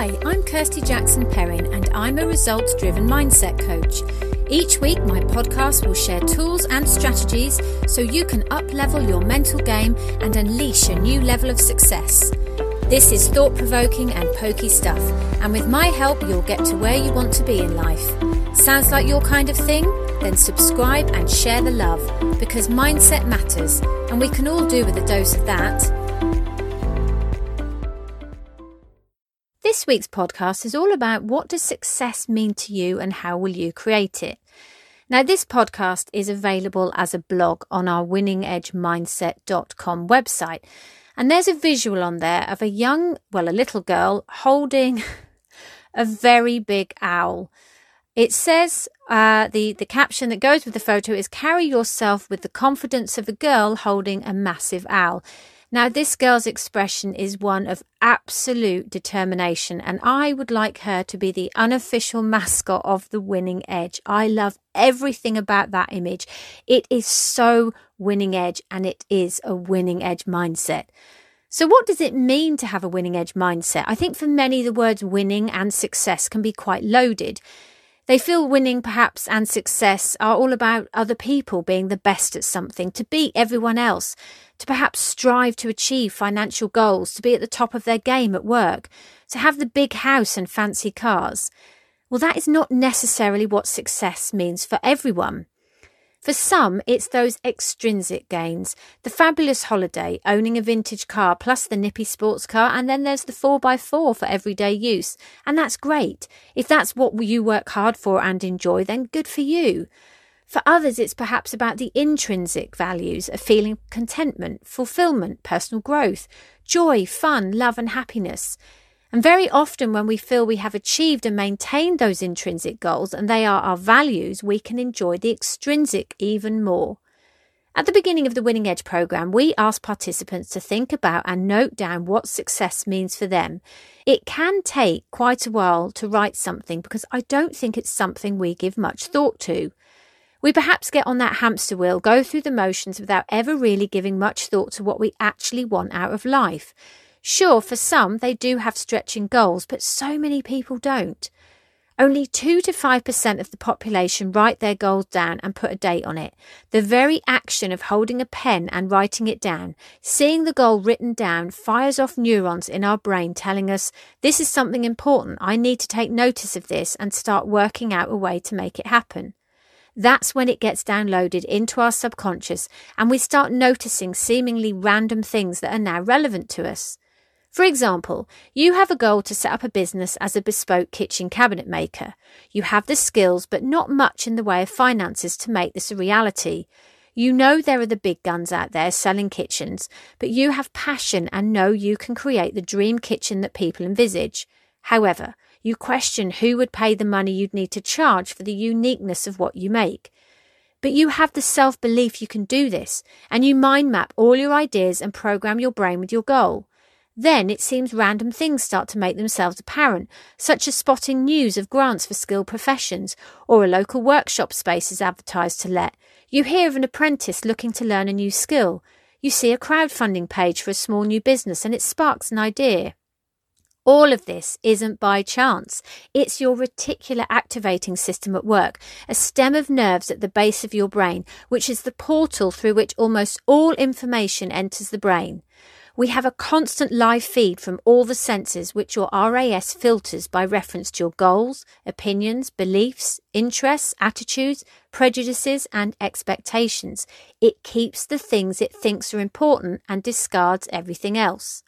Hi, I'm Kirsty Jackson Perrin, and I'm a results driven mindset coach. Each week, my podcast will share tools and strategies so you can up level your mental game and unleash a new level of success. This is thought provoking and pokey stuff, and with my help, you'll get to where you want to be in life. Sounds like your kind of thing? Then subscribe and share the love because mindset matters, and we can all do with a dose of that. This week's podcast is all about what does success mean to you and how will you create it. Now, this podcast is available as a blog on our winningedgemindset.com website. And there's a visual on there of a young, well, a little girl holding a very big owl. It says uh, the the caption that goes with the photo is "Carry yourself with the confidence of a girl holding a massive owl." Now, this girl's expression is one of absolute determination, and I would like her to be the unofficial mascot of the winning edge. I love everything about that image. It is so winning edge, and it is a winning edge mindset. So, what does it mean to have a winning edge mindset? I think for many, the words winning and success can be quite loaded. They feel winning, perhaps, and success are all about other people being the best at something, to beat everyone else, to perhaps strive to achieve financial goals, to be at the top of their game at work, to have the big house and fancy cars. Well, that is not necessarily what success means for everyone. For some, it's those extrinsic gains the fabulous holiday, owning a vintage car, plus the nippy sports car, and then there's the 4x4 for everyday use. And that's great. If that's what you work hard for and enjoy, then good for you. For others, it's perhaps about the intrinsic values of feeling contentment, fulfillment, personal growth, joy, fun, love, and happiness. And very often, when we feel we have achieved and maintained those intrinsic goals and they are our values, we can enjoy the extrinsic even more. At the beginning of the Winning Edge program, we ask participants to think about and note down what success means for them. It can take quite a while to write something because I don't think it's something we give much thought to. We perhaps get on that hamster wheel, go through the motions without ever really giving much thought to what we actually want out of life. Sure, for some, they do have stretching goals, but so many people don't. Only 2 to 5% of the population write their goals down and put a date on it. The very action of holding a pen and writing it down, seeing the goal written down, fires off neurons in our brain telling us, this is something important. I need to take notice of this and start working out a way to make it happen. That's when it gets downloaded into our subconscious and we start noticing seemingly random things that are now relevant to us. For example, you have a goal to set up a business as a bespoke kitchen cabinet maker. You have the skills, but not much in the way of finances to make this a reality. You know there are the big guns out there selling kitchens, but you have passion and know you can create the dream kitchen that people envisage. However, you question who would pay the money you'd need to charge for the uniqueness of what you make. But you have the self belief you can do this, and you mind map all your ideas and program your brain with your goal. Then it seems random things start to make themselves apparent, such as spotting news of grants for skilled professions, or a local workshop space is advertised to let. You hear of an apprentice looking to learn a new skill. You see a crowdfunding page for a small new business and it sparks an idea. All of this isn't by chance. It's your reticular activating system at work, a stem of nerves at the base of your brain, which is the portal through which almost all information enters the brain. We have a constant live feed from all the senses which your RAS filters by reference to your goals, opinions, beliefs, interests, attitudes, prejudices, and expectations. It keeps the things it thinks are important and discards everything else.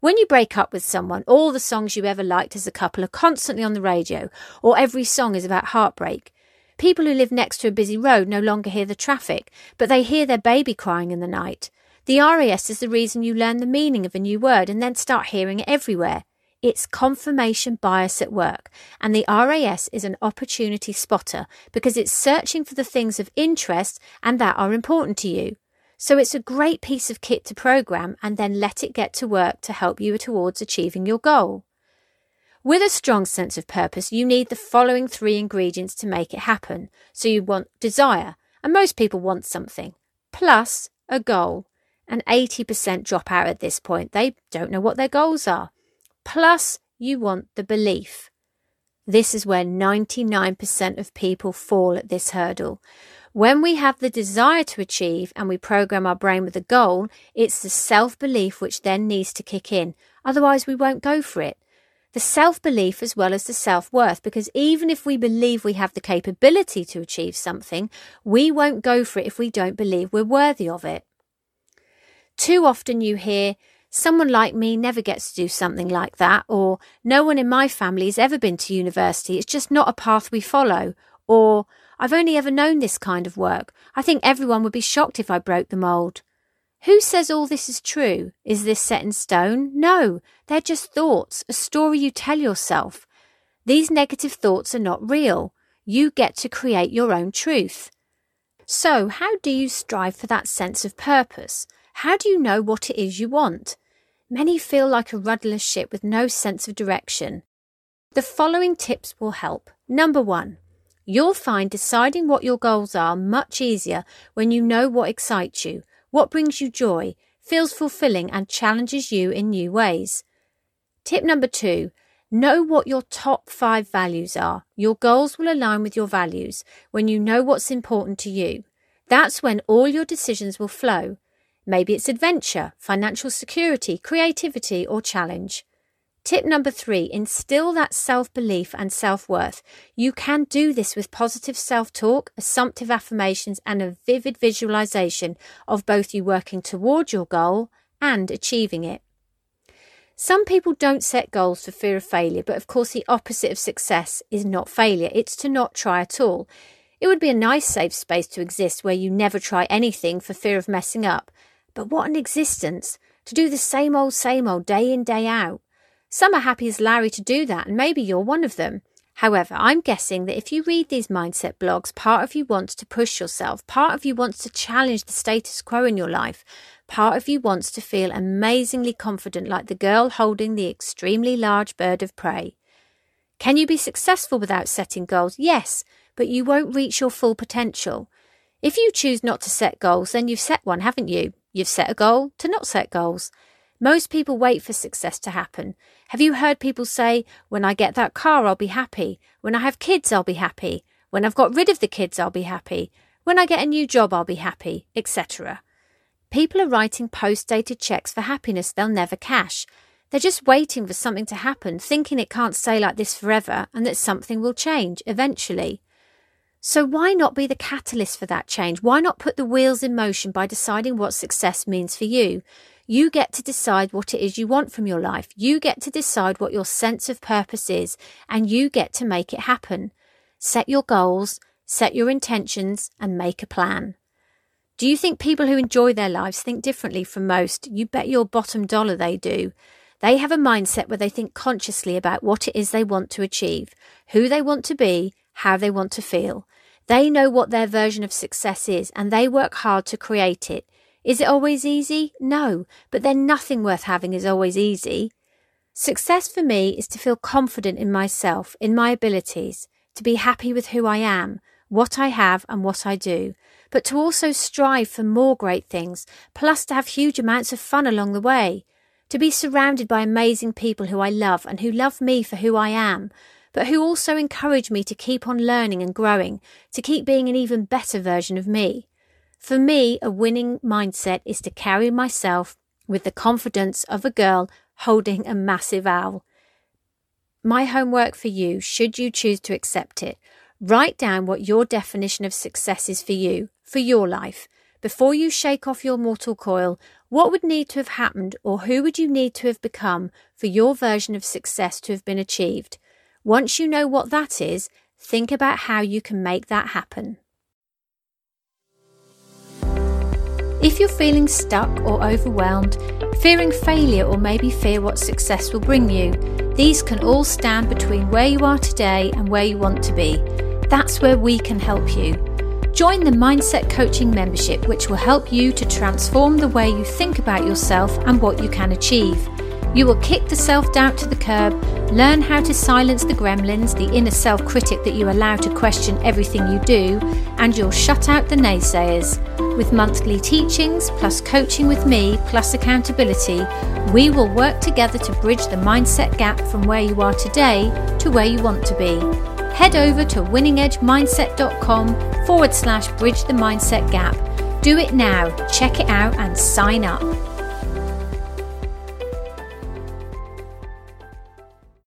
When you break up with someone, all the songs you ever liked as a couple are constantly on the radio, or every song is about heartbreak. People who live next to a busy road no longer hear the traffic, but they hear their baby crying in the night. The RAS is the reason you learn the meaning of a new word and then start hearing it everywhere. It's confirmation bias at work, and the RAS is an opportunity spotter because it's searching for the things of interest and that are important to you. So it's a great piece of kit to program and then let it get to work to help you towards achieving your goal. With a strong sense of purpose, you need the following three ingredients to make it happen. So you want desire, and most people want something, plus a goal and 80% drop out at this point. They don't know what their goals are. Plus you want the belief. This is where 99% of people fall at this hurdle. When we have the desire to achieve and we program our brain with a goal, it's the self belief which then needs to kick in. Otherwise, we won't go for it. The self belief as well as the self worth, because even if we believe we have the capability to achieve something, we won't go for it if we don't believe we're worthy of it. Too often you hear, someone like me never gets to do something like that, or no one in my family has ever been to university, it's just not a path we follow, or I've only ever known this kind of work. I think everyone would be shocked if I broke the mould. Who says all this is true? Is this set in stone? No, they're just thoughts, a story you tell yourself. These negative thoughts are not real. You get to create your own truth. So, how do you strive for that sense of purpose? How do you know what it is you want? Many feel like a rudderless ship with no sense of direction. The following tips will help. Number one, you'll find deciding what your goals are much easier when you know what excites you, what brings you joy, feels fulfilling, and challenges you in new ways. Tip number two, know what your top five values are. Your goals will align with your values when you know what's important to you. That's when all your decisions will flow. Maybe it's adventure, financial security, creativity, or challenge. Tip number three instill that self belief and self worth. You can do this with positive self talk, assumptive affirmations, and a vivid visualization of both you working toward your goal and achieving it. Some people don't set goals for fear of failure, but of course, the opposite of success is not failure, it's to not try at all. It would be a nice safe space to exist where you never try anything for fear of messing up. But what an existence! To do the same old, same old, day in, day out. Some are happy as Larry to do that, and maybe you're one of them. However, I'm guessing that if you read these mindset blogs, part of you wants to push yourself, part of you wants to challenge the status quo in your life, part of you wants to feel amazingly confident like the girl holding the extremely large bird of prey. Can you be successful without setting goals? Yes, but you won't reach your full potential. If you choose not to set goals, then you've set one, haven't you? You've set a goal to not set goals. Most people wait for success to happen. Have you heard people say, When I get that car, I'll be happy. When I have kids, I'll be happy. When I've got rid of the kids, I'll be happy. When I get a new job, I'll be happy, etc. People are writing post dated checks for happiness they'll never cash. They're just waiting for something to happen, thinking it can't stay like this forever and that something will change eventually. So, why not be the catalyst for that change? Why not put the wheels in motion by deciding what success means for you? You get to decide what it is you want from your life. You get to decide what your sense of purpose is, and you get to make it happen. Set your goals, set your intentions, and make a plan. Do you think people who enjoy their lives think differently from most? You bet your bottom dollar they do. They have a mindset where they think consciously about what it is they want to achieve, who they want to be, how they want to feel. They know what their version of success is and they work hard to create it. Is it always easy? No, but then nothing worth having is always easy. Success for me is to feel confident in myself, in my abilities, to be happy with who I am, what I have, and what I do, but to also strive for more great things, plus to have huge amounts of fun along the way, to be surrounded by amazing people who I love and who love me for who I am, but who also encourage me to keep on learning and growing, to keep being an even better version of me. For me, a winning mindset is to carry myself with the confidence of a girl holding a massive owl. My homework for you, should you choose to accept it, write down what your definition of success is for you, for your life. Before you shake off your mortal coil, what would need to have happened or who would you need to have become for your version of success to have been achieved? Once you know what that is, think about how you can make that happen. If you're feeling stuck or overwhelmed, fearing failure, or maybe fear what success will bring you, these can all stand between where you are today and where you want to be. That's where we can help you. Join the Mindset Coaching membership, which will help you to transform the way you think about yourself and what you can achieve. You will kick the self doubt to the curb, learn how to silence the gremlins, the inner self critic that you allow to question everything you do, and you'll shut out the naysayers. With monthly teachings, plus coaching with me, plus accountability, we will work together to bridge the mindset gap from where you are today to where you want to be. Head over to winningedgemindset.com forward slash bridge the mindset gap. Do it now, check it out, and sign up.